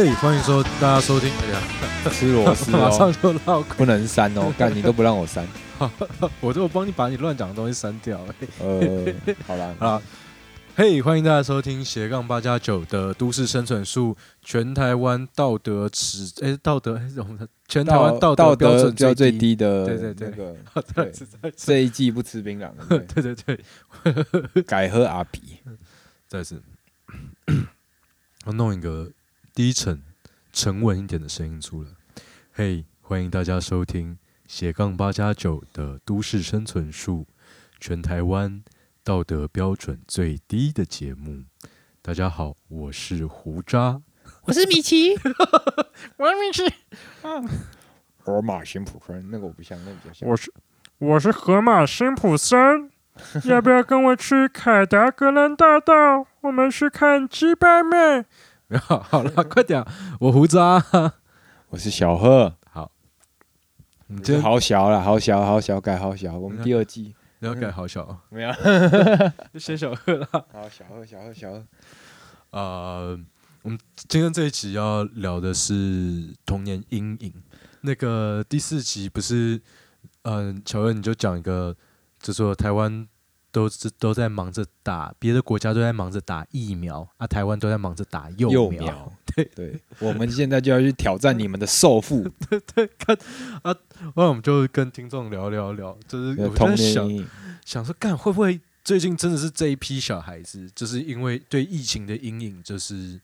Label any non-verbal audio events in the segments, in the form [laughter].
嘿，欢迎收大家收听。哎呀，吃螺丝马上哦，就绕口，不能删哦，[laughs] 干你都不让我删。我都帮你把你乱讲的东西删掉。呃，好啦，[laughs] 好啦，嘿，欢迎大家收听斜杠八加九的都市生存术，全台湾道德尺，哎，道德，哎，我们的全台湾道德标准标最低。低的，对对 [laughs] 对那个对对对这一季不吃槟榔，对不对对，对改喝阿皮。再次，[coughs] 我弄一个低沉、沉稳一点的声音出来。嘿，欢迎大家收听斜杠八加九的都市生存术，全台湾道德标准最低的节目。大家好，我是胡渣。我是米奇，[laughs] 我是米奇，河马辛普森那个我不像，那个比较像。我是我是河马辛普森，[laughs] 要不要跟我去凯达格兰大道？我们去看鸡掰妹。好，好了，快点，我胡渣。我是小贺，好，你真好小了，好小，好小，改好小。我们第二季你要改好小啊，没有，[laughs] 就先小贺了。好小贺，小贺，小贺。呃，我们今天这一集要聊的是童年阴影。那个第四集不是，嗯、乔恩你就讲一个，就说台湾都是都在忙着打，别的国家都在忙着打疫苗，啊，台湾都在忙着打幼幼苗。[laughs] 对，对，我们现在就要去挑战你们的受父，那我们就跟听众聊聊聊，就是我童在想。想说，干会不会最近真的是这一批小孩子，就是因为对疫情的阴影，就是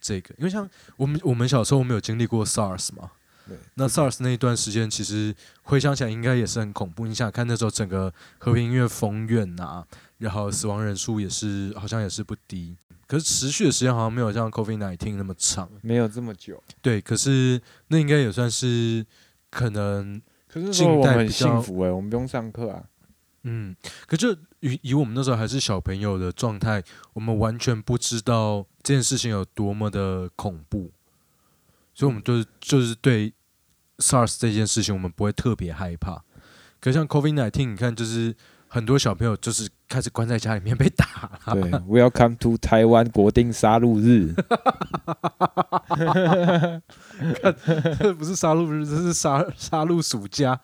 这个，因为像我们我们小时候我们有经历过 SARS 嘛，对，那 SARS 那一段时间，其实回想起来应该也是很恐怖。你想想看，那时候整个和平医院封院啊，然后死亡人数也是好像也是不低，可是持续的时间好像没有像 COVID 1 9那么长。没有这么久。对，可是那应该也算是可能可是我们很幸福哎、我们不用上课啊。嗯，可就以以我们那时候还是小朋友的状态，我们完全不知道这件事情有多么的恐怖，所以我们就是就是对 SARS 这件事情，我们不会特别害怕。可像 COVID 1 9你看，就是很多小朋友就是开始关在家里面被打了，对，Welcome to 台湾国定杀戮日。这不是杀戮日，这是杀杀戮暑假，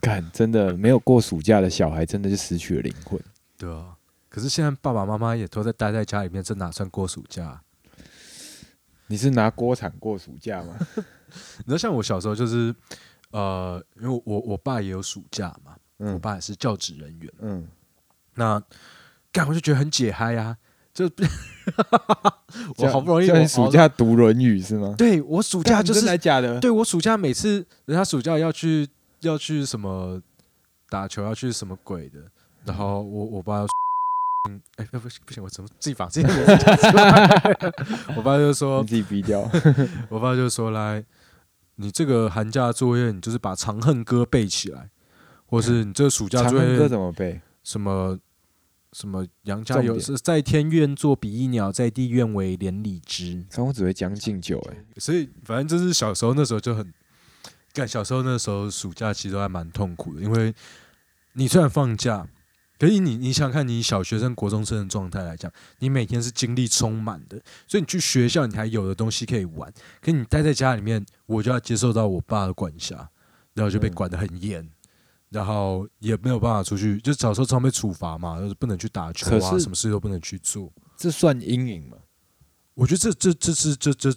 看，真的没有过暑假的小孩，真的是失去了灵魂。对啊。可是现在爸爸妈妈也都在待在家里面，这哪算过暑假啊、你是拿锅铲过暑假吗？你知道，像我小时候就是，呃，因为我我爸也有暑假嘛，我嗯爸也是教职人员，嗯，那干我就觉得很解嗨啊，就 [laughs] 我好不容易这样我你暑假读《论语》是吗？对我暑假就是真的是假的？对我暑假每次人家暑假要去要去什么打球要去什么鬼的，然后我我爸要。嗯，哎，不行不行，我怎么自己把自己名字讲出来？[laughs] 我爸就说你，自己逼掉。[laughs] 我爸就说来，你这个寒假作业，你就是把《长恨歌》背起来，或是你这个暑假作长恨歌业怎么背？什么什么杨家有重点是在天愿作比翼鸟，在地愿为连理枝。看我只会将进酒，哎，所以反正就是小时候那时候就很，干小时候那时候暑假其实都还蛮痛苦的，因为你虽然放假。可是你，你想想看，你小学生、国中生的状态来讲，你每天是精力充满的，所以你去学校，你还有的东西可以玩。可你待在家里面，我就要接受到我爸的管辖，然后就被嗯管得很严，然后也没有办法出去，就小时候常被处罚嘛，就是不能去打球啊，什么事都不能去做。这算阴影吗？我觉得这这这是这这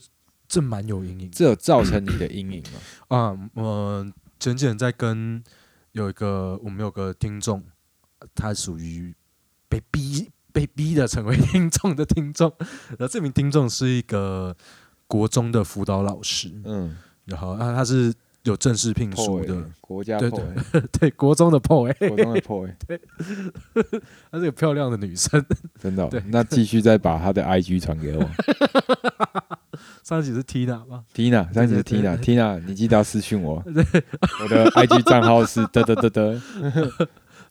这蛮有阴影这有造成你的阴影吗？啊。我前几天在跟有一个我们有个听众，他属于被逼被逼的成为听众的听众，[laughs] 然后这名听众是一个国中的辅导老师，嗯，然后啊他是有正式聘书的。国家对对国中的 PO 哎、国中的破哎，她 [laughs] [laughs] 是个漂亮的女生。真的哦。对。那继续再把他的 IG 传给我。上一集是 Tina 吗？，Tina，上一集是对对 Tina，Tina，你记得要私讯我，我的 IG 账号是得得得得，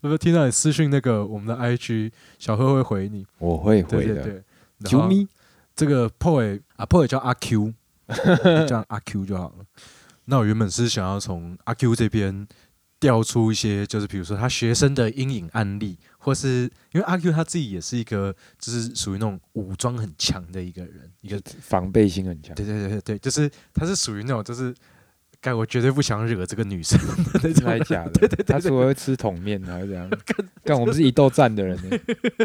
不是 Tina，你私讯那个我们的 IG，小贺会回你。我会对回的。对啾咪，这个 POY 啊，POY 叫阿 Q，就 [laughs] 叫阿 Q 就好了。那我原本是想要从阿 Q 这边调出一些，就是比如说他学生的阴影案例，或是因为阿 Q 他自己也是一个，就是属于那种武装很强的一个人，一个防备心很强，对对对对对，就是他是属于那种就是，干我绝对不想惹这个女生的那真种的假的？对对对，他除了会吃桶面还是怎样？[laughs] 干，我们是一斗战的人呢。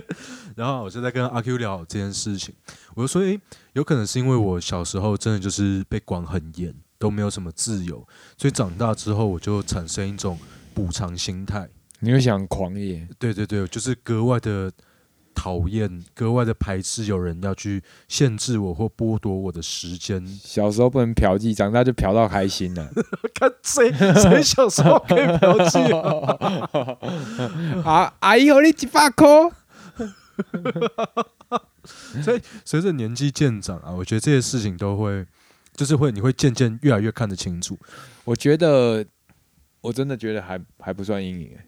[laughs] 然后我就在跟阿 Q 聊这件事情，我就说，诶，有可能是因为我小时候真的就是被管很严，都没有什么自由，所以长大之后我就产生一种补偿心态。你会想狂野，对对对，就是格外的讨厌，格外的排斥有人要去限制我或剥夺我的时间。小时候不能嫖妓，长大就嫖到开心了。[laughs] 看谁谁小时候可以嫖妓啊？[laughs] 啊，阿姨，我你几百块？[laughs] 随着年纪渐长啊，我觉得这些事情都会，就是会你会渐渐越来越看得清楚。我觉得，我真的觉得还还不算阴影欸，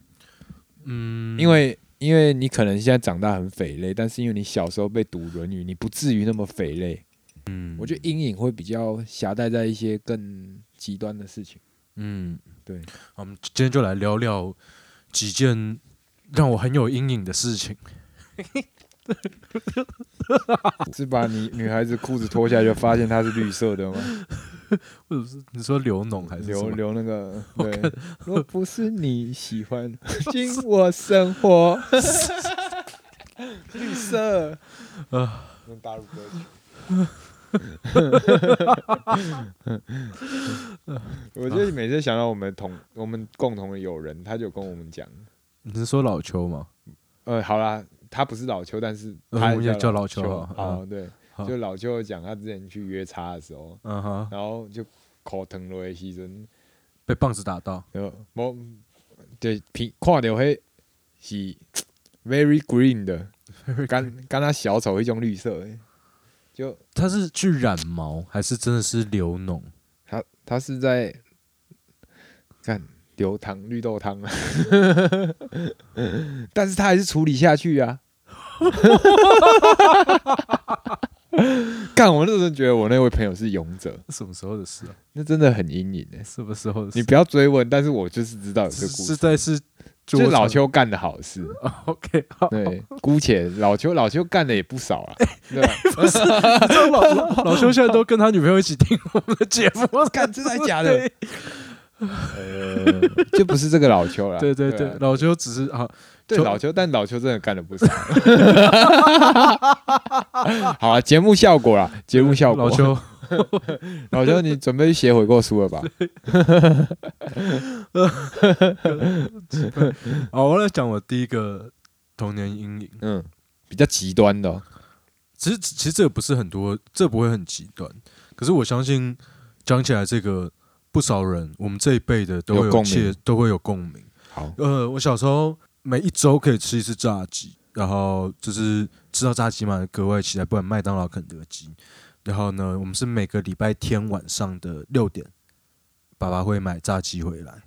嗯，因为因为你可能现在长大很匪类，但是因为你小时候被读《论语》，你不至于那么匪类。嗯，我觉得阴影会比较狭带在一些更极端的事情。嗯，对，我们今天就来聊聊几件让我很有阴影的事情。[laughs] 是把你女孩子裤子脱下来就发现它是绿色的吗？[laughs] 或者是你说流脓还是什留么？留那个 [laughs] 对，若不是你喜欢进我生活，[laughs] 绿色啊，用大陆歌曲。我觉得每次想到我们同我们共同的友人，他就跟我们讲，你是说老邱吗？呃，好啦，他不是老邱，但是呃他也叫老老邱啊哦，对，好就老舅讲他之前去约叉的时候，嗯哼，然后就口疼了的牺牲，被棒子打到，就无对平看到迄是 very green 的，干干他小丑一种绿色的，就他是去染毛还是真的是流脓？他他是在干流汤绿豆汤啊，[laughs] 但是他还是处理下去啊。[laughs] [laughs] 干！我那时候觉得我那位朋友是勇者，什么时候的事啊？那真的很阴影哎。什么时候的事？你不要追问，但是我就是知道有这个故事，是在是就是老邱邱干的好事。[laughs] OK 好，对，姑且老邱老邱干的也不少啊，对吧？不是，你知道老老老邱现在都跟他女朋友一起听我们的节目，干真的假的？呃，就不是这个老邱了。对对对啊，老邱只是啊，就对老邱，但老邱真的干了不少。[laughs] 好啊，节目效果啦，节目效果。老邱 [laughs] 老邱，你准备去写悔过书了吧？[laughs] 好，我来讲我第一个童年阴影。嗯，比较极端的哦。其实其实这个不是很多，这不会很极端。可是我相信讲起来，这个不少人，我们这一辈的都会有有共鸣，都会有共鸣。好，呃，我小时候每一周可以吃一次炸鸡，然后就是吃到炸鸡嘛，格外期待，不管麦当劳、肯德基。然后呢，我们是每个礼拜天晚上的六点，爸爸会买炸鸡回来，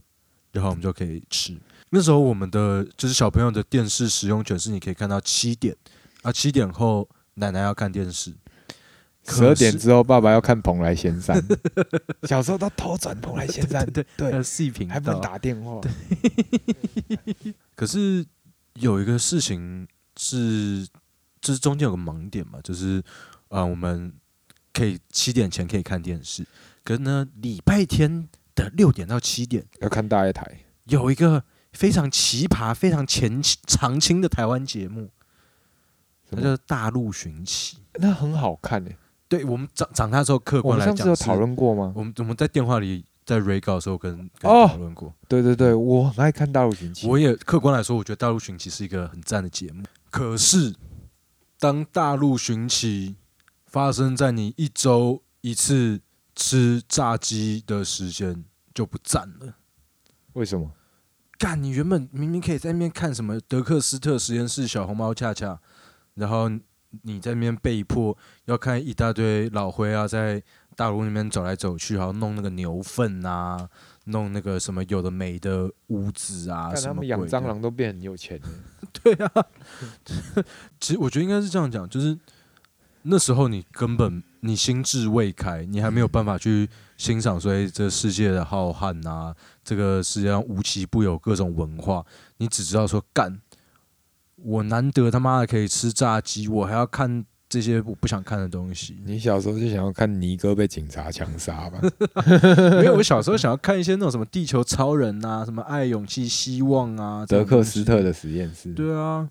然后我们就可以吃。那时候我们的就是小朋友的电视使用权是你可以看到七点，啊，七点后奶奶要看电视，十二点之后，爸爸要看《蓬莱仙山》。[laughs] 小时候都偷转《蓬莱仙山》，[laughs] 对对呃，细频还不能。打电话。[laughs] 可是有一个事情是，就是中间有个盲点嘛，就是啊、呃我们可以七点前可以看电视，可是呢，礼拜天的六点到七点要看大一台，有一个非常奇葩、非常前常青的台湾节目，什么那叫《大陆寻奇》。那很好看诶。对我们长长大之后，客观来讲是们上次有讨，论过吗？我们我们在电话里在 re 稿的时候跟跟哦讨论过。对对对，我很爱看《大陆寻奇》。我也客观来说，我觉得《大陆寻奇》是一个很赞的节目。可是，当《大陆寻奇》发生在你一周一次吃炸鸡的时间，就不赞了。为什么？干，你原本明明可以在那边看什么德克斯特实验室、小红帽恰恰，然后你在那边被迫要看一大堆老灰啊，在大陆那边走来走去，然后弄那个牛粪啊，弄那个什么有的没的屋子啊，看他们养什么鬼的蟑螂都变很有钱了。[laughs] 对啊，[laughs] 其实我觉得应该是这样讲，就是那时候你根本你心智未开，你还没有办法去欣赏所以这世界的浩瀚啊，这个世界上无奇不有各种文化，你只知道说干，我难得他妈的可以吃炸鸡，我还要看这些我不想看的东西。你小时候就想要看尼哥被警察枪杀吧？[laughs] 没有，我小时候想要看一些那种什么地球超人啊，什么爱、勇气、希望啊，德克斯特的实验室。对啊，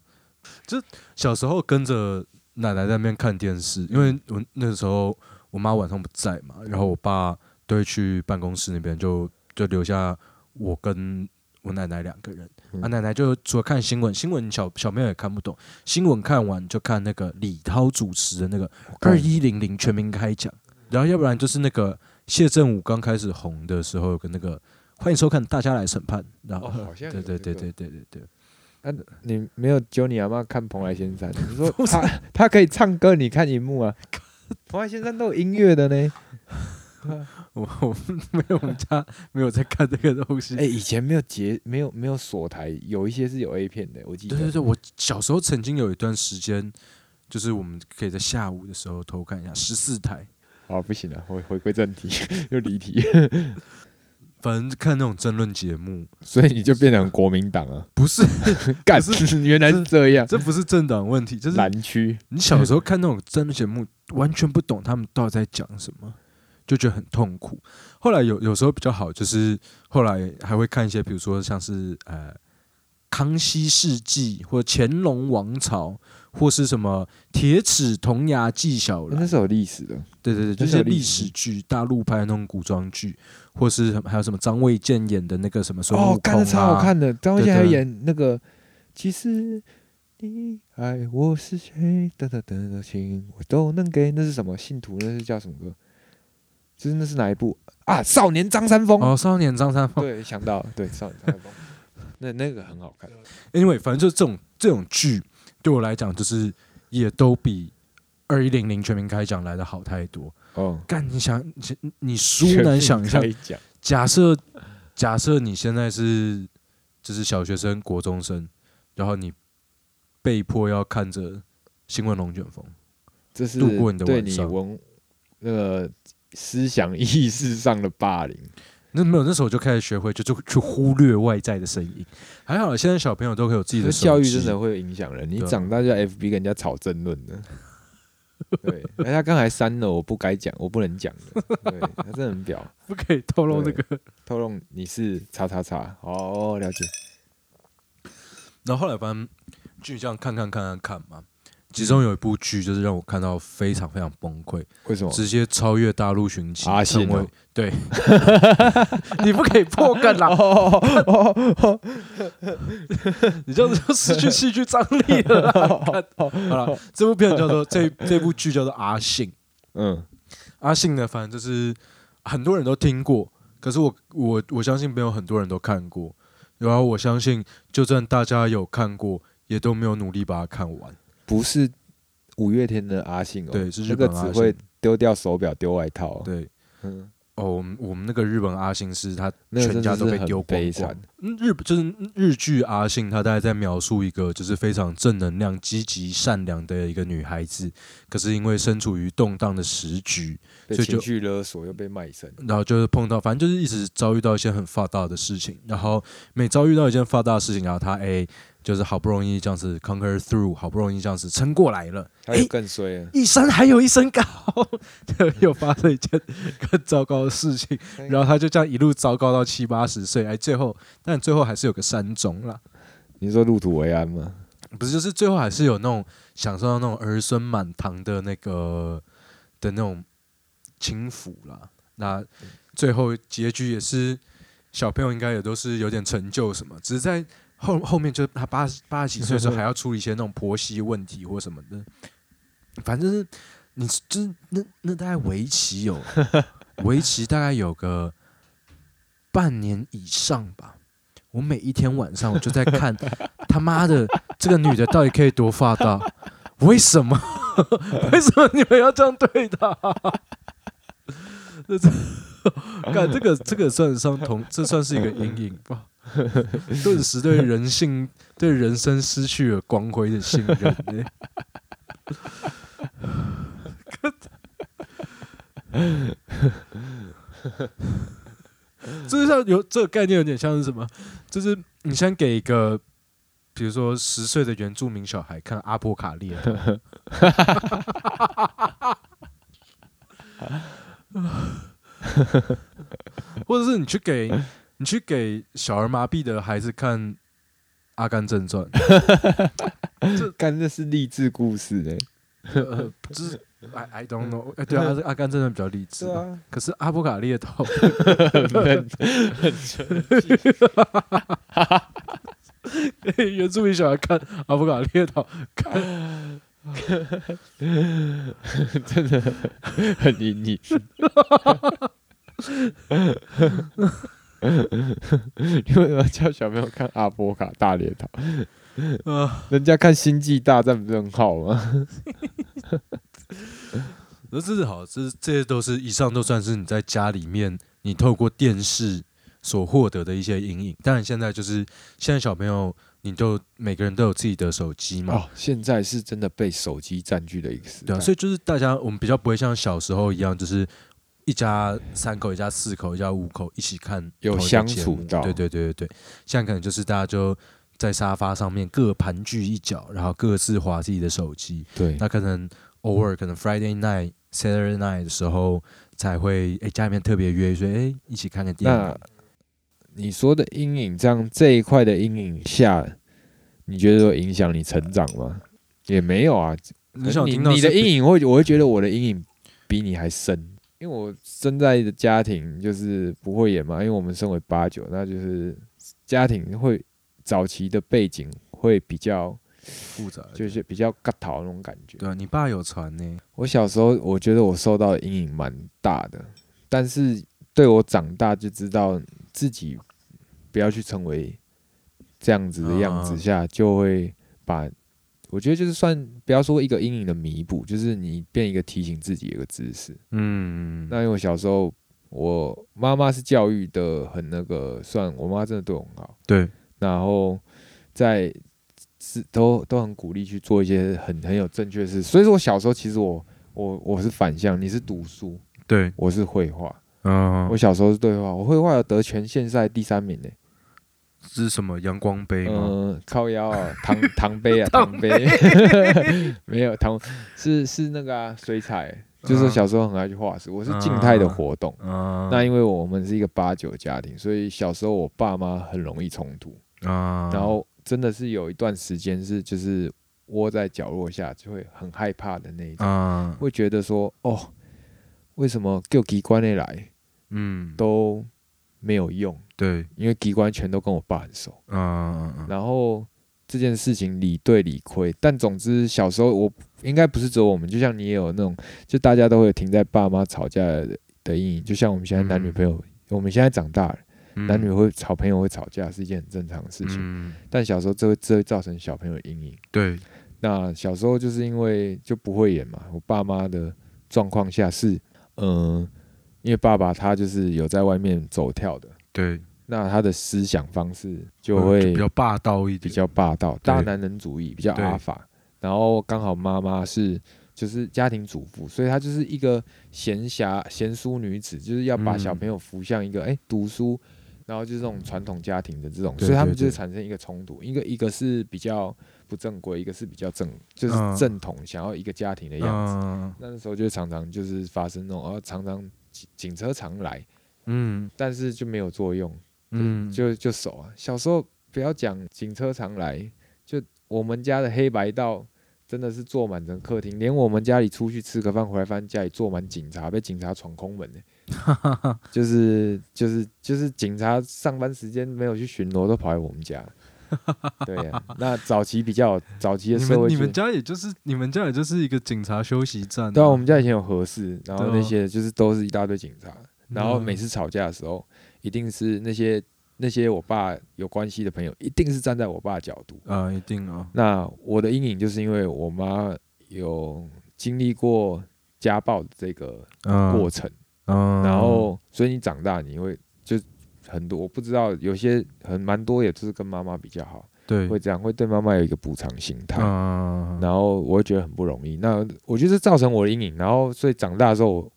就小时候跟着奶奶在那边看电视，因为我那个时候我妈晚上不在嘛，然后我爸都会去办公室那边，就就留下我跟我奶奶两个人。嗯啊，奶奶就除了看新闻，新闻小小朋友也看不懂，新闻看完就看那个李涛主持的那个二一零零全民开讲，然后要不然就是那个谢振武刚开始红的时候，有个那个欢迎收看《大家来审判》，然后、哦好像有对对对这个对对对对。啊，你没有揪你阿妈看蓬莱仙山？你说他他可以唱歌，你看荧幕啊？[laughs] 蓬莱仙山都有音乐的呢。[laughs] 我我没有，我们家没有在看这个东西。哎、以前没有节，没有没有锁台，有一些是有 A 片的，我记得。对对对，我小时候曾经有一段时间，就是我们可以在下午的时候偷看一下十四台，好，不行了，回回归正题，[laughs] 又离题，反正看那种争论节目，所以你就变成国民党啊？不是，[laughs] 干是，原来是这样。这不是政党问题，这是蓝区，你小时候看那种争论节目，完全不懂他们到底在讲什么，就觉得很痛苦。后来有有时候比较好，就是后来还会看一些，比如说像是呃康熙世纪或乾隆王朝，或是什么铁齿铜牙纪晓岚那，是有历史的。对对对，就是历史剧，大陆拍的那种古装剧，或是还有什么张卫健演的那个什么孙悟哦，空干的超好啊，看的，张卫健还演那个，其实你爱我是谁，等等等的情我都能给。那是什么？信徒那是叫什么歌？就是那是哪一部啊？少年张三丰。哦，少年张三丰。对，想到对少年张三丰，[laughs] 那那个很好看。Anyway，反正就是这种这种剧对我来讲，就是也都比二一零零全民开讲来的好太多。哦，干，你想你你殊难想象，讲假设假设你现在是就是小学生、国中生，然后你被迫要看着《新闻龙卷风》，这是度过你的对晚上你文那个思想意识上的霸凌。那没有，那时候我就开始学会，就就去忽略外在的声音。还好，现在小朋友都可以有自己的教育真的会有影响人，你长大就 FB 跟人家吵争论的。[laughs] 对，哎，他刚才删了我不该讲，我不能讲的。对他真的很表，不可以透露那个。透露你是叉叉叉。哦，了解。然后后来反正就这样看看看看看嘛，其中有一部剧就是让我看到非常非常崩溃，为什么？直接超越大陆寻奇，阿信哦。成为对，[laughs] [laughs] 你不可以破梗啦，[laughs] 你这样子就失去戏剧张力了好了，这部片叫做这这部剧叫做《阿信》，嗯，阿信呢，反正就是很多人都听过，可是我我我相信没有很多人都看过，然后我相信就算大家有看过，也都没有努力把它看完。不是五月天的阿信哦，对是日那个本阿只会信丢掉手表、丢外套。对，嗯，哦，我们我们那个日本阿信是他那个全家都被丢光光。日就是日剧阿信，他大概在描述一个就是非常正能量、积极、善良的一个女孩子，可是因为身处于动荡的时局，被所以就情绪勒索又被卖身。然后就是碰到，反正就是一直遭遇到一些很发大的事情，然后每遭遇到一件发大的事情，然后他哎，就是好不容易这样子 conquer through，好不容易这样子撑过来了，还有更衰了。一山还有一身高，[laughs] 就又发生一件更糟糕的事情，然后他就这样一路糟糕到七八十岁，哎，最后但最后还是有个山中啦，你说入土为安吗？不是，就是最后还是有那种享受到那种儿孙满堂的那个的那种轻抚啦。那最后结局也是小朋友应该也都是有点成就什么，只是在后后面就他八十八十几岁的时候 [laughs] 还要处理一些那种婆媳问题或什么的，反正是你就是那那大概围棋有 [laughs] 围棋大概有个半年以上吧。我每一天晚上我就在看 [laughs] 他妈的这个女的到底可以多发达？为什么？为什么你们要这样对她？这这，干这个这个算得上同，这算是一个阴影吧？[laughs] 顿时对人性、对人生失去了光辉的信任、欸。[laughs] 这就像有这个概念，有点像是什么？就是你先给一个，比如说十岁的原住民小孩看阿波卡列，[laughs] 或者是你去给你去给小儿麻痹的孩子看《阿甘正传》[laughs] 这干这是励志故事哎、呃，就是 I I don't know，哎、对啊，阿甘正传比较励志，啊，可是阿布卡列头，很很纯给原住民小孩看阿布卡列头，看。[laughs] [laughs] 真的很阴影。[laughs] 你为什么叫小朋友看阿波卡大猎头？啊，人家看星际大战不是很好吗？[laughs] 那这是好，这这些都是以上都算是你在家里面你透过电视所获得的一些阴影。当然，现在就是现在小朋友，你都每个人都有自己的手机嘛，哦，现在是真的被手机占据的一个时代。对啊，所以就是大家我们比较不会像小时候一样，就是一家三口、一家四口、一家五口一起看有相处到对对对对对，现在可能就是大家就在沙发上面各盘踞一角，然后各自划自己的手机。对那可能偶尔可能 Friday night、Saturday night 的时候才会哎家里面特别约说哎一起看个电那影。你说的阴影，这样这一块的阴影下，你觉得有影响你成长吗？也没有啊，你你的阴影会，我会觉得我的阴影比你还深，因为我生在的家庭就是不会演嘛，因为我们身为八九，那就是家庭会早期的背景会比较复杂，就是比较尬逃那种感觉。对啊，你爸有传呢，我小时候我觉得我受到的阴影蛮大的，但是对我长大就知道自己不要去成为这样子的样子啊。下，就会把我觉得就是算不要说一个阴影的弥补，就是你变一个提醒自己一个知识。嗯，那因为我小时候我妈妈是教育的很那个，算我妈真的对我很好，对，然后在是都都很鼓励去做一些很很有正确的事。所以说我小时候其实我我我是反向，你是读书，对，我是绘画。嗯我，小时候是对画，我绘画有得全县赛第三名呢。是什么阳光杯吗？嗯，靠腰啊，糖糖 [laughs] 杯啊，糖杯，[laughs] 没有糖是是那个啊，水彩，就是小时候很爱去画室，我是静态的活动。啊，那因为我们是一个八九家庭，所以小时候我爸妈很容易冲突，啊，然后真的是有一段时间是就是窝在角落下就会很害怕的那一种，啊，会觉得说哦，为什么给我机关内来嗯，都没有用，对，因为机关全都跟我爸很熟，嗯，然后这件事情理对理亏，但总之小时候我应该不是只有我们，就像你也有那种，就大家都会有停在爸妈吵架的的阴影，就像我们现在男女朋友，我们现在长大了，嗯。男女会吵朋友会吵架是一件很正常的事情，嗯，但小时候这会这会造成小朋友的阴影。对，那小时候就是因为就不会演嘛，我爸妈的状况下是，嗯、因为爸爸他就是有在外面走跳的，对，那他的思想方式就呃会比较霸道一点，比较霸道，大男人主义，比较对。阿法。然后刚好妈妈是就是家庭主妇，所以她就是一个闲暇闲淑女子，就是要把嗯小朋友扶向一个哎、诶读书，然后就是这种传统家庭的这种，对所以他们就是产生一个冲突，一个一个是比较不正规，一个是比较正，就是嗯。正统，想要一个家庭的样子。嗯。那时候就常常就是发生那种，然后常常警警车常来，嗯。但是就没有作用，嗯，就就守啊。小时候不要讲警车常来，就我们家的黑白道真的是坐满整个客厅，连我们家里出去吃个饭回来，发现家里坐满警察，被警察闯空门呢、[laughs] 就是就是就是警察上班时间没有去巡逻，都跑来我们家。[laughs] 对呀、那早期比较早期的你社会就们你们家也就是你们家也就是一个警察休息站啊，对啊，我们家以前有合适，然后那些就是都是一大堆警察，然后嗯每次吵架的时候，一定是那些那些我爸有关系的朋友，一定是站在我爸的角度。啊，一定啊，那我的阴影就是因为我妈有经历过家暴的这个嗯过程，嗯，然后所以你长大你会就很多我不知道有些很蛮多也就是跟妈妈比较好，对，会这样会对妈妈有一个补偿心态。嗯，然后我会觉得很不容易。那我觉得这造成我的阴影，然后所以长大的时候，我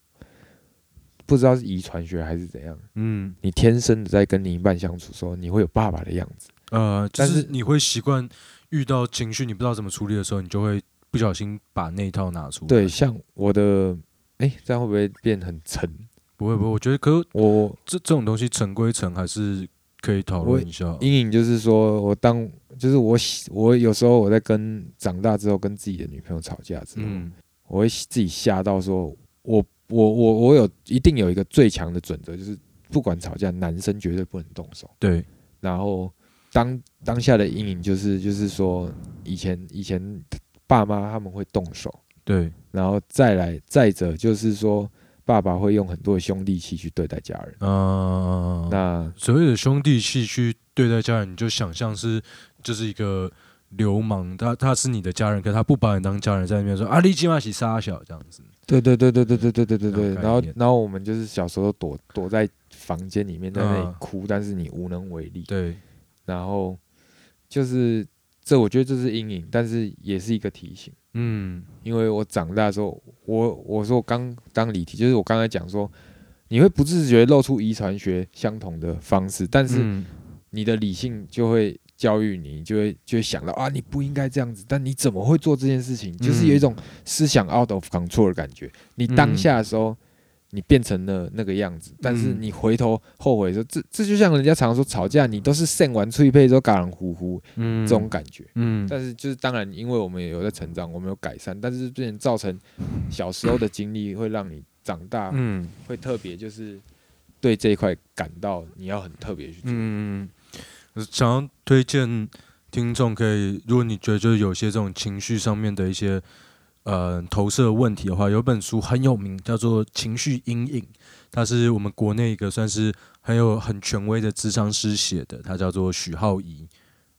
不知道是遗传学还是怎样，嗯你天生的在跟另一半相处的时候，你会有爸爸的样子。呃，就但是是你会习惯遇到情绪你不知道怎么处理的时候，你就会不小心把那一套拿出来。对，，像我的，哎、这样会不会变很沉？不会不会，我觉得可我这这种东西沉归沉，还是可以讨论一下。阴影就是说我当就是我喜我有时候我在跟长大之后跟自己的女朋友吵架之后，嗯我会自己吓到说，我我我我有一定有一个最强的准则，就是不管吵架，男生绝对不能动手。对，然后当当下的阴影就是就是说，以前以前爸妈他们会动手，对，然后再来再者就是说，爸爸会用很多的兄弟气去对待家人。嗯、那所谓的兄弟气去对待家人，你就想象是就是一个流氓，他他是你的家人，可是他不把你当家人，在那边说啊，你起码起杀小这样子。对对对对对对对对对对，然后然后我们就是小时候躲躲在房间里面在那里嗯哭，但是你无能为力。对，然后就是这，我觉得这是阴影，但是也是一个提醒。嗯因为我长大之后，我我说我刚当离题，就是我刚才讲说，你会不自觉露出遗传学相同的方式，但是嗯你的理性就会教育你，就会就会想到啊，你不应该这样子，但你怎么会做这件事情？就是有一种思想 out of control 的感觉。你当下的时候，你变成了那个样子，但是嗯你回头后悔说，这这就像人家常说吵架，你都是剩完脆配之后嘎然呼呼嗯这种感觉。嗯但是就是当然，因为我们也有在成长，我们有改善，但是之前造成小时候的经历会让你长大嗯会特别就是对这一块感到你要很特别去做。想要推荐听众可以，如果你觉得就是有些这种情绪上面的一些呃投射问题的话，有本书很有名，叫做《情绪阴影》，它是我们国内一个算是很有很权威的智商师写的，他叫做许浩怡，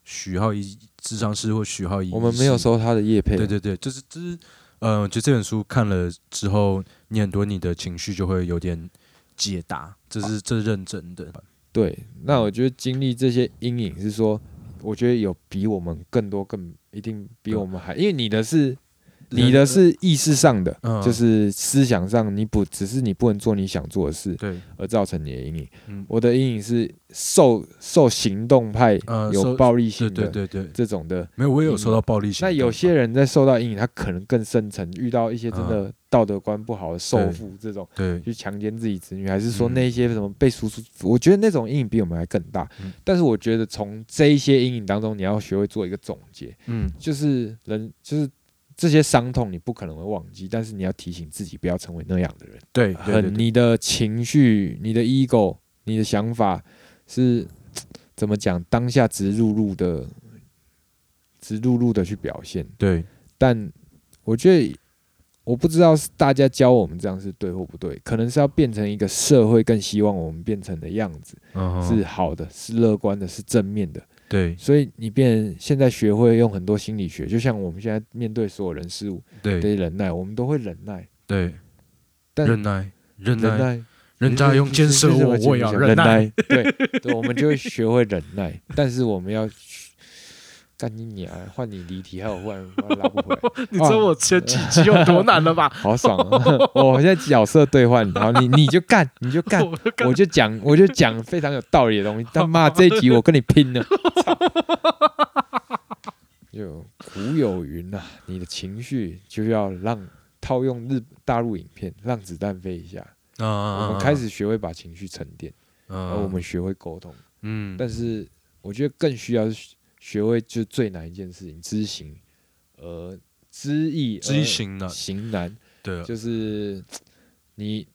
许浩怡智商师或许浩怡，我们没有收他的业配，对对对，就是就是，呃，就这本书看了之后，你很多你的情绪就会有点解答，这是这是认真的。对，那我觉得经历这些阴影是说，我觉得有比我们更多更一定比我们还，因为你的是你的是意识上的，嗯就是思想上你不只是你不能做你想做的事，对，而造成你的阴影。嗯，我的阴影是受受行动派有暴力对性的对对对，这种的。没有，我也有受到暴力性。那有些人在受到阴影，他可能更深层，遇到一些真的道德观不好的受父这种。对，去强奸自己子女，还是说嗯那些什么被叔叔？我觉得那种阴影比我们还更大。嗯但是我觉得从这一些阴影当中，你要学会做一个总结，嗯就是人就是这些伤痛你不可能会忘记，但是你要提醒自己不要成为那样的人。对，对对很对你的情绪、你的 ego、你的想法是怎么讲？当下直入入的、直入入的去表现，对，但我觉得，我不知道是大家教我们这样是对或不对，可能是要变成一个社会更希望我们变成的样子，嗯是好的，是乐观的，是正面的。对。所以你变现在学会用很多心理学，就像我们现在面对所有人事物对。得忍耐，我们都会忍耐，对，但忍耐忍耐，忍耐。人家用建设我，我也要忍耐。对，我们就会学会忍耐，但是我们要干你娘，换你离题，[laughs] 还有忽然忽然拉不回来，[laughs] 你知道我前几集有多难了吧？[laughs] 好爽啊！我现在角色兑换，然后你你就干，你就干，我就讲，我就讲非常有道理的东西。他妈这一集我跟你拼了！操就古有云呐、你的情绪就要让套用日大陆影片，让子弹飞一下。啊我们开，始学会把情绪沉淀，嗯而我们学会沟通。嗯，但是我觉得更需要是学会就最难一件事情，知行而知易而知行难，行难，对。啊，就是你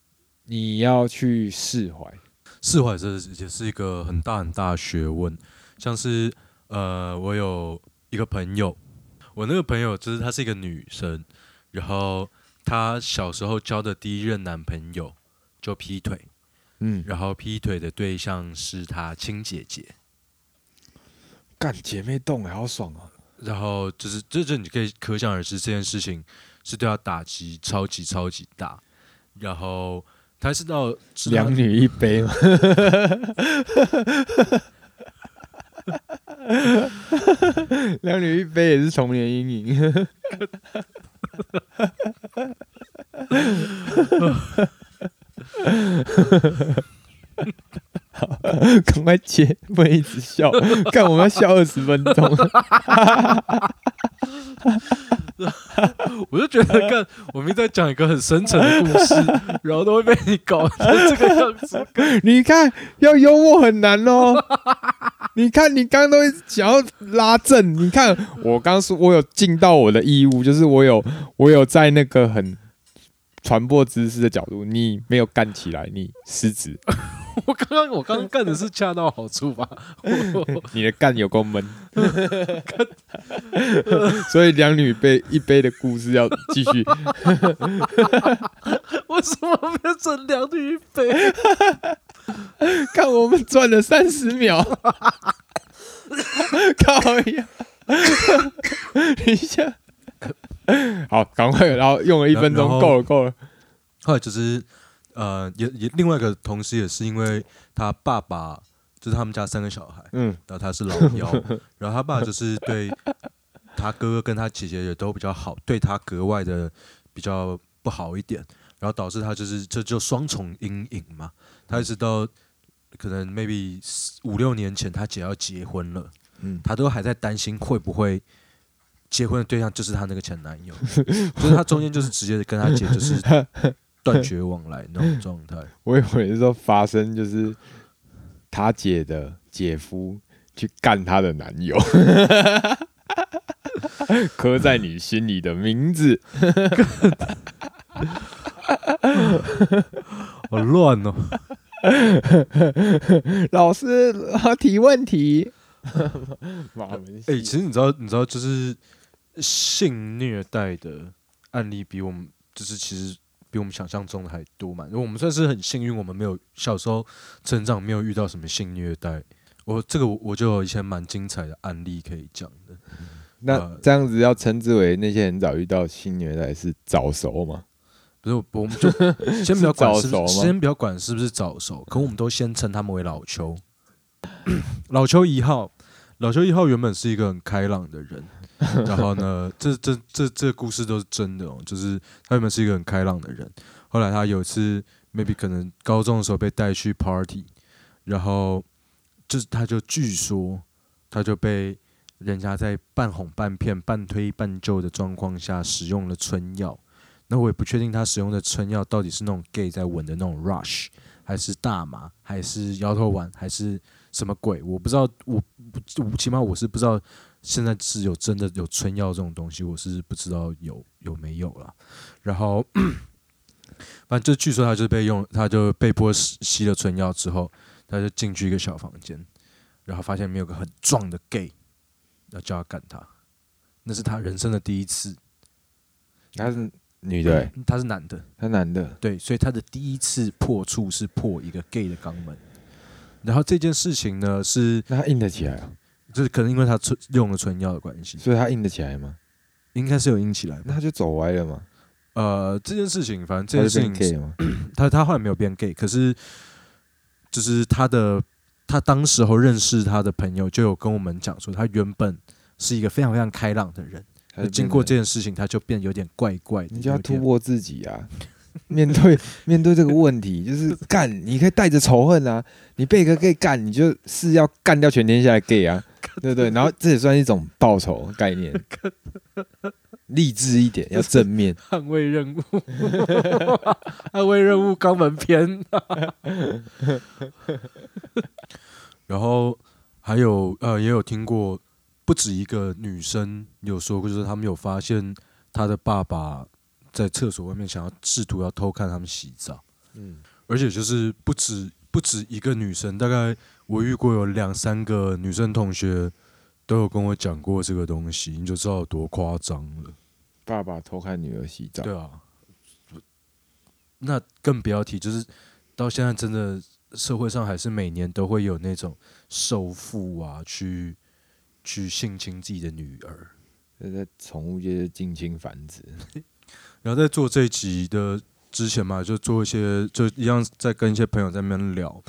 你要去释怀。释怀这也是一个很大很大的学问。像是呃，我有一个朋友，我那个朋友就是她是一个女生，然后她小时候交的第一任男朋友就劈腿，嗯，然后劈腿的对象是她亲姐姐，干姐妹洞哎，好爽啊！然后就是这这你可以可想而知，这件事情是对他打击超级超级大，然后他是到两女一杯嘛，[laughs] 两女一杯也是童年阴影。[laughs] [laughs] 赶快接，不能一直笑，[laughs] 看我们要笑二十分钟。[laughs] 我就觉得，看我们在讲一个很深沉的故事，然后都会被你搞成这个样子。你看，要幽默很难哦。你看，你刚刚都想要拉正。你看，我刚说，我有尽到我的义务，就是我有，我有在那个很传播知识的角度，你没有干起来，你失职。[laughs] 我刚刚我刚刚干的是恰到好处吧？[laughs] 你的干有够闷，[laughs] 所以两女杯一杯的故事要继续。为什么变成两女一杯？看我们转了三十秒，靠呀！等一下，好，赶快，然后用了一分钟，够了，够了。后来就是呃，也也另外一个同时也是因为他爸爸就是他们家三个小孩，嗯然后他是老幺，[laughs] 然后他爸就是对他哥哥跟他姐姐也都比较好，对他格外的比较不好一点，然后导致他就是这就双重阴影嘛。他一直到可能 maybe 五六年前他姐要结婚了，嗯，他都还在担心会不会结婚的对象就是他那个前男友，就是他中间就是直接跟他姐就是断 [laughs] 绝往来那种状态。[laughs] 我以为是说发生就是他姐的姐夫去干她的男友，[laughs] 刻在你心里的名字。好乱哦！老师提问题。哎、其实你知道，你知道，就是性虐待的案例比我们就是其实比我们想象中的还多嘛。因为我们算是很幸运，我们没有小时候成长没有遇到什么性虐待。我这个我我就有一些蛮精彩的案例可以讲的。那呃这样子要称之为那些很早遇到性虐待是早熟吗？不是，我们就 [laughs] 先不要管是先不要管是不是早熟，可我们都先称他们为老邱。[coughs] 老邱一号，老邱一号原本是一个很开朗的人，[laughs] 然后呢，这这这这故事都是真的哦，就是他原本是一个很开朗的人，后来他有一次 maybe 可能高中的时候被带去 party，然后就是他就据说他就被人家在半哄半骗、半推半就的状况下使用了春药。那我也不确定他使用的春药到底是那种 gay 在闻的那种 rush，还是大麻，还是摇头丸，还是什么鬼？我不知道，我，我起码我是不知道现在是有真的有春药这种东西，我是不知道有有没有了。然后，[clears throat] 反正就据说他就被用，他就被迫吸吸了春药之后，他就进去一个小房间，然后发现里面有个很壮的 gay，要叫他干他，那是他人生的第一次。他是女的、欸，他是男的，他男的，对，所以他的第一次破处是破一个 gay 的肛门。然后这件事情呢，是那他硬得起来啊？就是可能因为他春用了春药的关系，所以他硬得起来吗？应该是有硬起来吧。那他就走歪了嘛？呃，这件事情，反正这件事情？[clears throat] 他他后来没有变 gay，可是就是他的他当时候认识他的朋友就有跟我们讲说，他原本是一个非常非常开朗的人，经过这件事情，他就变有点怪怪的，你就要突破自己啊！面对面对这个问题，就是干，你可以带着仇恨啊，你被一个 gay 干，你就是要干掉全天下的 gay 啊，对不对？然后这也算一种报仇概念，[laughs] 励志一点，要正面。[laughs] 捍卫任务，[laughs] 捍卫任务肛门篇。然后还有呃，也有听过不止一个女生有说过，就是他们有发现她的爸爸在厕所外面想要试图要偷看他们洗澡，嗯，而且就是不止不止一个女生，大概我遇过有两三个女生同学都有跟我讲过这个东西，你就知道有多夸张了。爸爸偷看女儿洗澡，对啊，那更不要提，就是到现在真的社会上还是每年都会有那种受父啊，去去性侵自己的女儿。这在宠物界就近亲繁殖。[laughs] 然后在做这一集的之前嘛，就做一些，就一样在跟一些朋友在那边聊，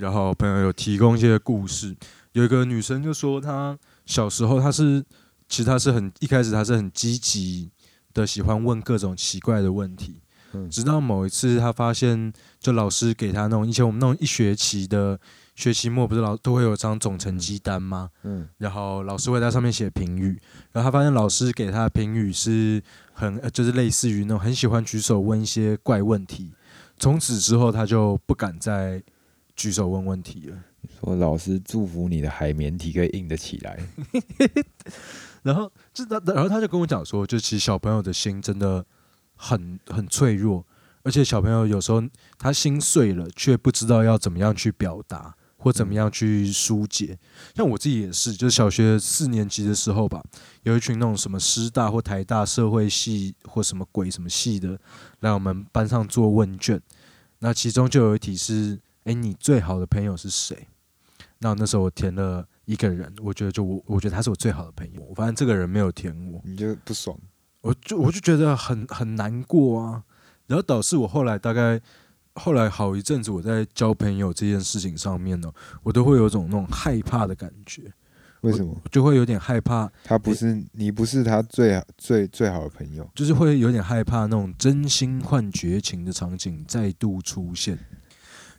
然后朋友有提供一些故事。有一个女生就说，她小时候她是，其实她是很一开始她是很积极的，喜欢问各种奇怪的问题。嗯直到某一次他发现，就老师给他那种以前我们那种一学期的学期末不是老都会有张总成绩单吗？嗯然后老师会在上面写评语，然后他发现老师给他的评语是很呃就是类似于那种很喜欢举手问一些怪问题，从此之后他就不敢再举手问问题了。说老师祝福你的海绵体可以硬得起来。[laughs] 然后就他，然后他就跟我讲说，就其实小朋友的心真的很很脆弱，而且小朋友有时候他心碎了，却不知道要怎么样去表达或怎么样去疏解。像我自己也是，就是小学四年级的时候吧，有一群那种什么师大或台大社会系或什么鬼什么系的来我们班上做问卷，那其中就有一题是：哎，你最好的朋友是谁？那那时候我填了一个人，我觉得就我，我觉得他是我最好的朋友。我发现这个人没有填我，你就不爽，我就我就觉得很很难过啊。然后导致我后来大概后来好一阵子，我在交朋友这件事情上面呢，我都会有种那种害怕的感觉，为什么？就会有点害怕，他不是你不是他最最最好的朋友，就是会有点害怕那种真心换绝情的场景再度出现。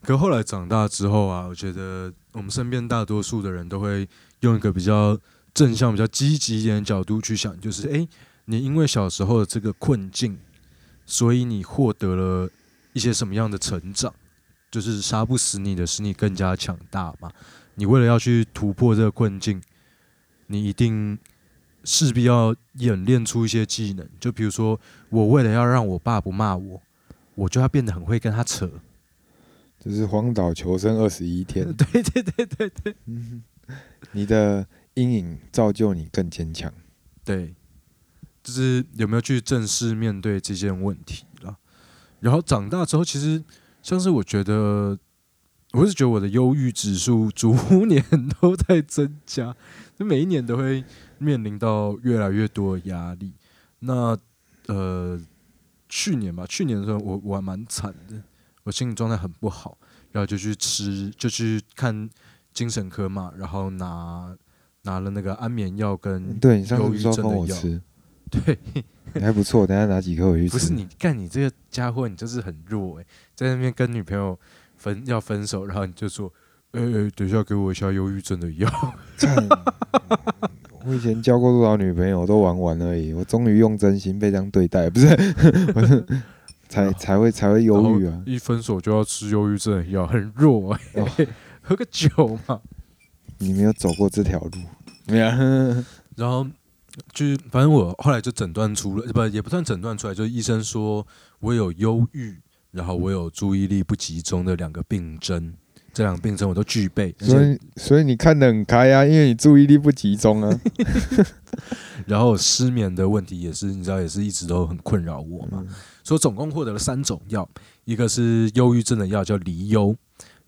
可后来长大之后啊，我觉得我们身边大多数的人都会用一个比较正向、比较积极一点的角度去想，就是诶，你因为小时候的这个困境，所以你获得了一些什么样的成长？就是杀不死你的，使你更加强大嘛。你为了要去突破这个困境，你一定势必要演练出一些技能。就比如说，我为了要让我爸不骂我，我就要变得很会跟他扯。就是荒岛求生二十一天。[laughs] 对对对对对嗯，你的阴影造就你更坚强。对，就是有没有去正式面对这件问题了？然后长大之后，其实像是我觉得，我是觉得我的忧郁指数逐年都在增加，就每一年都会面临到越来越多的压力。那呃，去年吧，去年的时候我我还蛮惨的，我心理状态很不好，然后就去吃，就去看精神科嘛，然后拿拿了那个安眠药跟对你上次说症的药，跟我吃，[laughs] 对，你还不错。等一下拿几颗回去吃。不是你干你这个家伙，你就是很弱诶、在那边跟女朋友分要分手，然后你就说，呃、呃，等一下给我一下忧郁症的药，[laughs] 干我以前交过多少女朋友都玩玩而已，我终于用真心被这样对待，不是？我 [laughs] 是才才会才会忧郁啊！一分手就要吃忧郁症的药，很弱诶、哦 [laughs] 喝个酒嘛，你没有走过这条路，没有？[laughs] 然后就是反正我后来就诊断出了，不也不算诊断出来，就是医生说我有忧郁，然后我有注意力不集中的两个病症，这两个病症我都具备，所以所以你看得很开啊，因为你注意力不集中啊。[laughs] 然后失眠的问题也是，你知道也是一直都很困扰我嘛。嗯所以总共获得了三种药，一个是忧郁症的药叫离忧，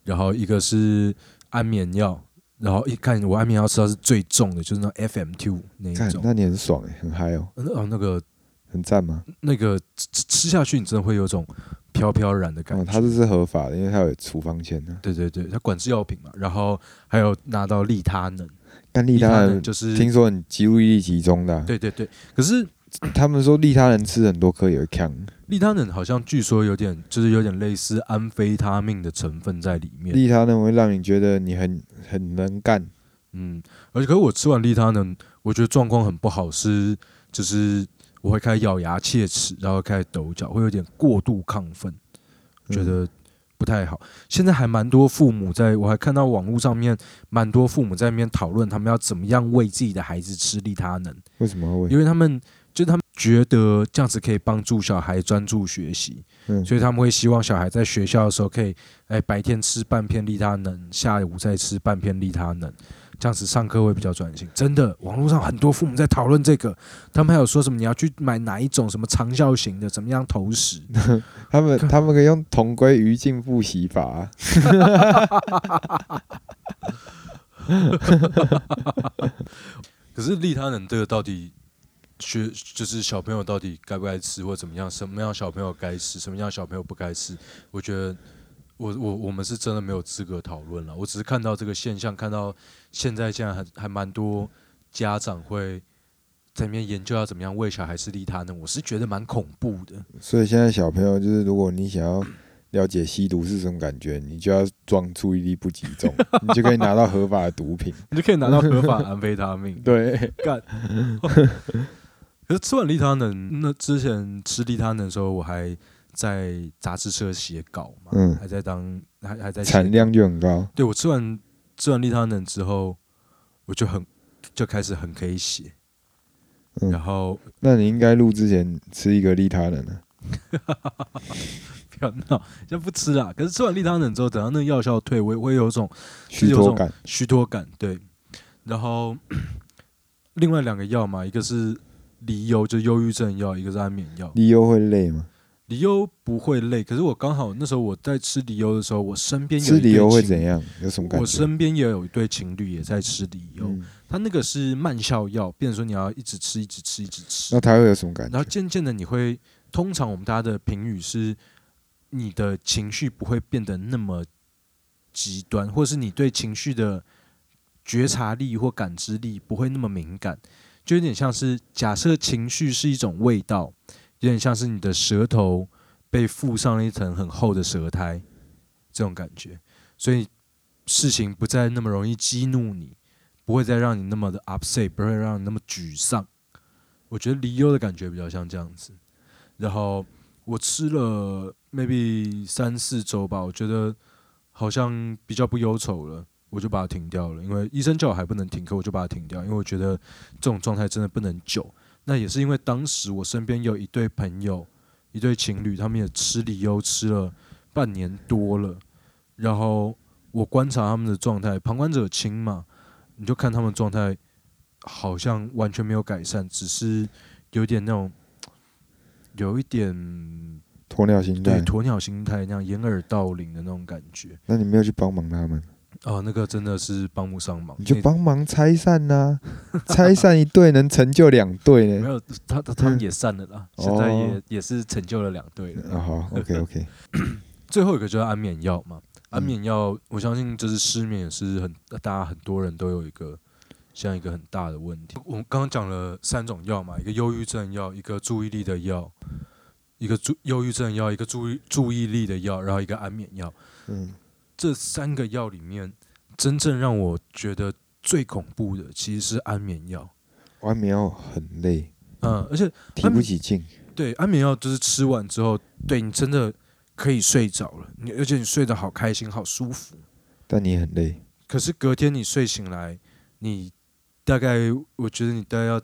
然后一个是安眠药，然后一看我安眠药吃到是最重的，就是那 FM two 那一种，。那你很爽哎、很嗨哦，那哦那个很赞吗？那个吃吃吃下去，你真的会有种飘飘然的感哦，觉。它这是合法的，因为它有处方签的。对对对，它管制药品嘛，然后还有拿到利他能，但利他他能人就是听说很注意力集中的啊、对对对，可是 [clears throat] 他们说利他能吃很多颗也会呛。利他能好像据说有点就是有点类似安非他命的成分在里面。利他能会让你觉得你很很能干，嗯，而且可是我吃完利他能，我觉得状况很不好，是就是我会开始咬牙切齿，然后开始抖脚，会有点过度亢奋，觉嗯得不太好。现在还蛮多父母在，我还看到网络上面蛮多父母在那边讨论，他们要怎么样喂自己的孩子吃利他能，为什么？会？因为他们就他们觉得这样子可以帮助小孩专注学习，嗯，所以他们会希望小孩在学校的时候可以，哎，白天吃半片利他能，下午再吃半片利他能，这样子上课会比较专心。真的，网络上很多父母在讨论这个，他们还有说什么你要去买哪一种什么长效型的，怎么样投食。[laughs] 他们他们可以用同归于尽复习法啊、[laughs] 可是利他能这个到底学就是小朋友到底该不该吃，或怎么样？什么样小朋友该吃，什么样小朋友不该吃？我觉得我我我们是真的没有资格讨论了。我只是看到这个现象，看到现在现在还还蛮多家长会在里面研究要怎么样喂小孩吃利他能，我是觉得蛮恐怖的。所以现在小朋友就是，如果你想要了解吸毒是什么感觉，你就要装注意力不集中，你就可以拿到合法的毒品。[laughs] 你就可以拿到合法安非他命。[laughs] 对，干。[laughs] 可是吃完利他能，那之前吃利他能的时候，我还在杂志社写稿嘛，嗯还在当还还在写产量就很高。对我吃完吃完利他能之后，我就很就开始很可以写，嗯然后那你应该录之前吃一个利他能啊。[laughs] 不要闹，先不吃啦。可是吃完利他能之后，等到那个药效退，我也会有一种虚脱感，虚脱感，对。然后 [clears throat] 另外两个药嘛，一个是离忧，就忧郁症药，一个是安眠药。利忧会累吗？离忧不会累，可是我刚好那时候我在吃理由的时候，我身边有吃理由会怎样？有什么感觉？我身边也有一对情侣也在吃离忧，嗯他那个是慢效药，变成说你要一直吃，一直吃，一直吃那。他会有什么感觉然后？渐渐的，你会通常我们大家的评语是，你的情绪不会变得那么极端，或是你对情绪的觉察力或感知力不会那么敏感，就有点像是假设情绪是一种味道，有点像是你的舌头被附上了一层很厚的舌苔，这种感觉，所以事情不再那么容易激怒你，不会再让你那么的 upset，不会让你那么沮丧。我觉得离忧的感觉比较像这样子。然后我吃了 maybe 三四周吧，我觉得好像比较不忧愁了，我就把它停掉了。因为医生叫我还不能停，可我就把它停掉，因为我觉得这种状态真的不能久。那也是因为当时我身边有一对朋友，一对情侣，他们也吃离忧吃了半年多了，然后我观察他们的状态，旁观者清嘛，你就看他们状态好像完全没有改善，只是有点那种，有一点鸵鸟心态。对鸵鸟心态那样掩耳盗铃的那种感觉。那你没有去帮忙他们，哦，那个真的是帮不上忙。你就帮忙拆散呐、[laughs] 拆散一对能成就两对呢。没有他他他们也散了啦，现在也哦也是成就了两对了。啊，好，[laughs] OK OK，[coughs] 最后一个就是安眠药嘛，安嗯眠药，我相信就是失眠也是很大家很多人都有一个像一个很大的问题。我们刚刚讲了三种药嘛，一个忧郁症药，一个注意力的药，一个注忧郁症药，一个注意注意力的药，然后一个安眠药。嗯，这三个药里面，真正让我觉得最恐怖的其实是安眠药。安眠药很累，嗯，而且提不起劲。对安眠药就是吃完之后，对你真的可以睡着了，你而且你睡得好开心，好舒服。但你很累，可是隔天你睡醒来，你大概我觉得你大概要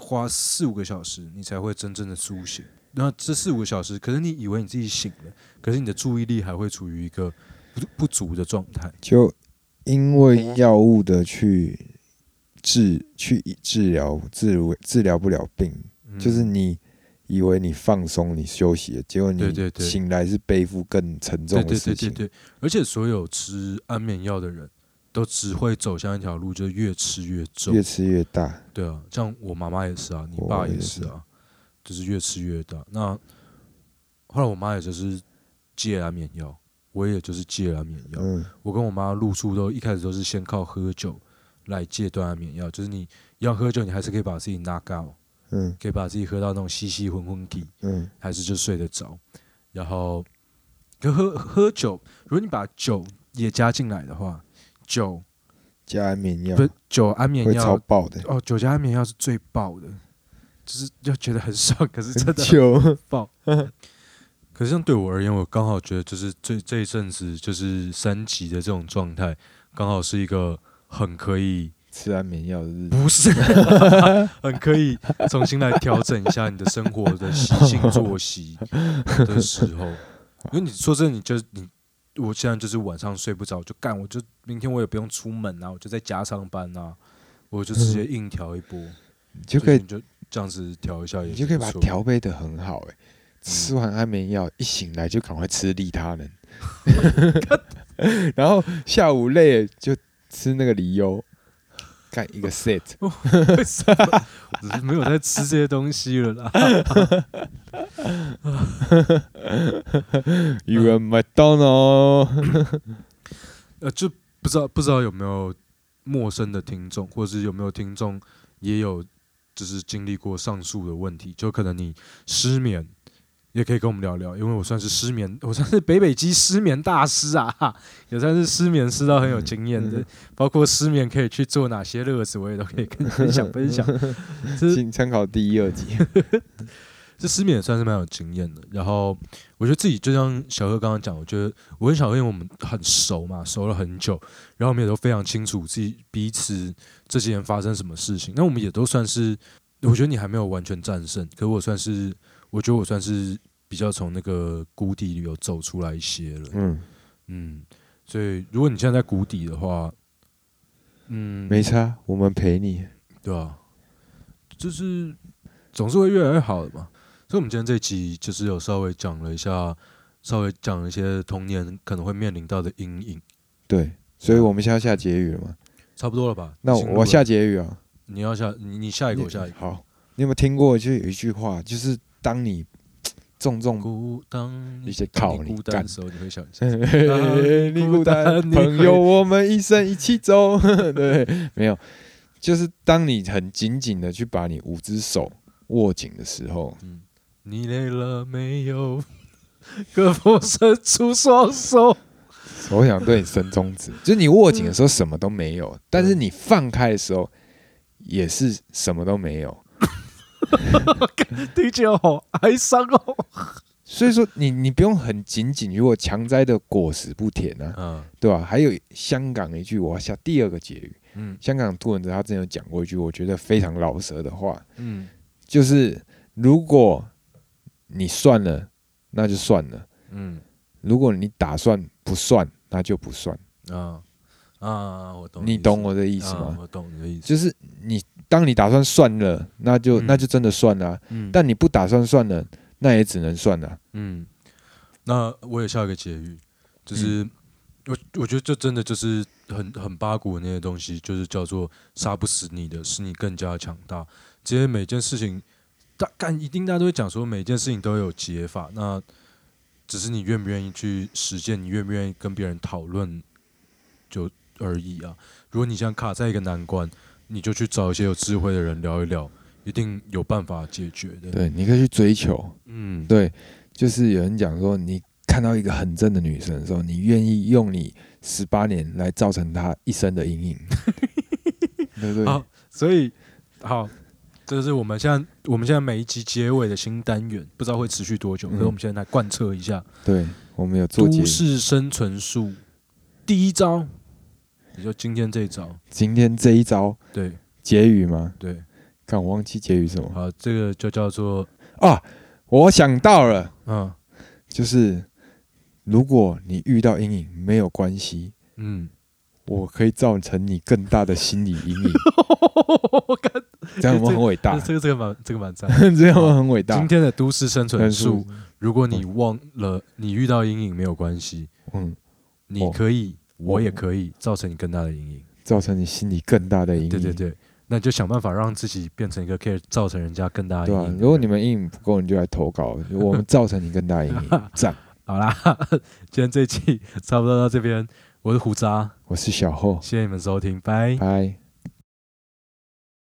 花四五个小时，你才会真正的苏醒。那这四五个小时，可是你以为你自己醒了，可是你的注意力还会处于一个不不足的状态。就因为药物的去治去治疗治治疗不了病，嗯就是你以为你放松你休息了，结果你对对对醒来是背负更沉重对对的事情。对对对，而且所有吃安眠药的人都只会走向一条路，就是越吃越重。越吃越大，对啊，像我妈妈也是啊，你我爸也是也是啊，就是越吃越大。那后来我妈也就是戒安眠药，我也就是戒安眠药。嗯，我跟我妈露宿都一开始都是先靠喝酒来戒断安眠药，就是你要喝酒，你还是可以把自己 knock out，嗯可以把自己喝到那种稀稀昏昏体，嗯还是就睡得着。然后，可喝喝酒，如果你把酒也加进来的话，酒加安眠药不是酒安眠药超药爆的，哦，酒加安眠药是最爆的，就是就觉得很爽，可是真的爆。可是像对我而言，我刚好觉得就是这这一阵子就是三级的这种状态，刚好是一个很可以吃安眠药的日子，不是 [laughs] 很可以重新来调整一下你的生活的习性作息的时候。因为你说真的，你就你我现在就是晚上睡不着，就干，我就明天我也不用出门啊，我就在家上班啊，我就直接硬调一波，你就可以你就这样子调一下也你就可以把它调配的很好哎、吃完安眠药一醒来就赶快吃利他能，[laughs] 然后下午累了就吃那个梨优，干一个 set，[laughs] 为什么？我只是没有在吃这些东西了啦。[laughs] You are McDonald，呃，就不知道不知道有没有陌生的听众，或者是有没有听众也有就是经历过上述的问题，就可能你失眠，也可以跟我们聊聊，因为我算是失眠，[laughs] 我算是北北基失眠大师啊，哈 [laughs] 也算是失眠师到很有经验的，包括失眠可以去做哪些乐子，我也都可以跟你分享分享。[laughs] 这请参考第一、二集。这失眠也算是蛮有经验的。然后我觉得自己就像小贺刚刚讲，我觉得我跟小贺因为我们很熟嘛，熟了很久，然后我们也都非常清楚自己彼此这几年发生什么事情。那我们也都算是，我觉得你还没有完全战胜，可我算是，我觉得我算是比较从那个谷底里有走出来一些了。嗯，嗯，所以如果你现在在谷底的话，嗯，没差，我们陪你。对啊，就是总是会越来越好的嘛。所以，我们今天这一集就是有稍微讲了一下，稍微讲了一些童年可能会面临到的阴影，对，所以我们现在要下结语了嘛？差不多了吧？那我下结语啊。你要下你你下一个，我下一个。好，你有没有听过？就有一句话，就是当你重重一些当靠你干你孤单的时候，你会想一下，[laughs] 你孤单，朋友，我们一生一起走。对，没有，就是当你很紧紧的去把你五只手握紧的时候，嗯，你累了没有？可否伸出双手？我想对你伸中指。就是你握紧的时候什么都没有，但是你放开的时候也是什么都没有。听起来好哀伤哦。所以说你，你不用很紧紧，如果强摘的果实不甜啊，嗯对吧？还有香港一句，我要下第二个结语。嗯香港杜文泽他之前有讲过一句，我觉得非常老舌的话，嗯就是如果你算了，那就算了；嗯如果你打算不算，那就不算。啊啊，我懂你懂我的意思啊吗？我懂你的意思。就是你当你打算算了，那就、嗯那就真的算了啊、嗯但你不打算算了，那也只能算了。嗯，那我也下一个结语，就是、嗯我我觉得这真的就是很很八股的那些东西，就是叫做杀不死你的，使你更加强大。其实每件事情，大干一定大家都会讲说，每件事情都有解法，那只是你愿不愿意去实践，你愿不愿意跟别人讨论就而已啊。如果你想卡在一个难关，你就去找一些有智慧的人聊一聊，一定有办法解决的。，对，你可以去追求。嗯，对，就是有人讲说，你看到一个很正的女生的时候，你愿意用你十八年来造成她一生的阴影，[laughs] 对不对？好所以好，这是我们现在我们现在每一集结尾的新单元，不知道会持续多久，嗯可是我们现在来贯彻一下对，我们有做结都。市生存术第一招，也就今天这一招，今天这一招对结语吗？对，看我忘记结语什么好，这个就叫做啊！我想到了，嗯就是如果你遇到阴影没有关系，嗯，我可以造成你更大的心理阴影，我看这样有没有很伟大？这个这个蛮这个蛮赞。[laughs] 这样有没有很伟大今？天的都市生存术，如果你忘了你遇到阴影没有关系，嗯，你哦可以，我也哦可以造成你更大的阴影。造成你心里更大的阴影。对对对，那你就想办法让自己变成一个可以造成人家更大的阴影。如果你们阴影不够，你就来投稿，我们造成你更大的阴影。[laughs] 赞！好啦，[laughs] 今天这一期差不多到这边，我是胡渣，我是小厚，谢谢你们收听，拜。拜。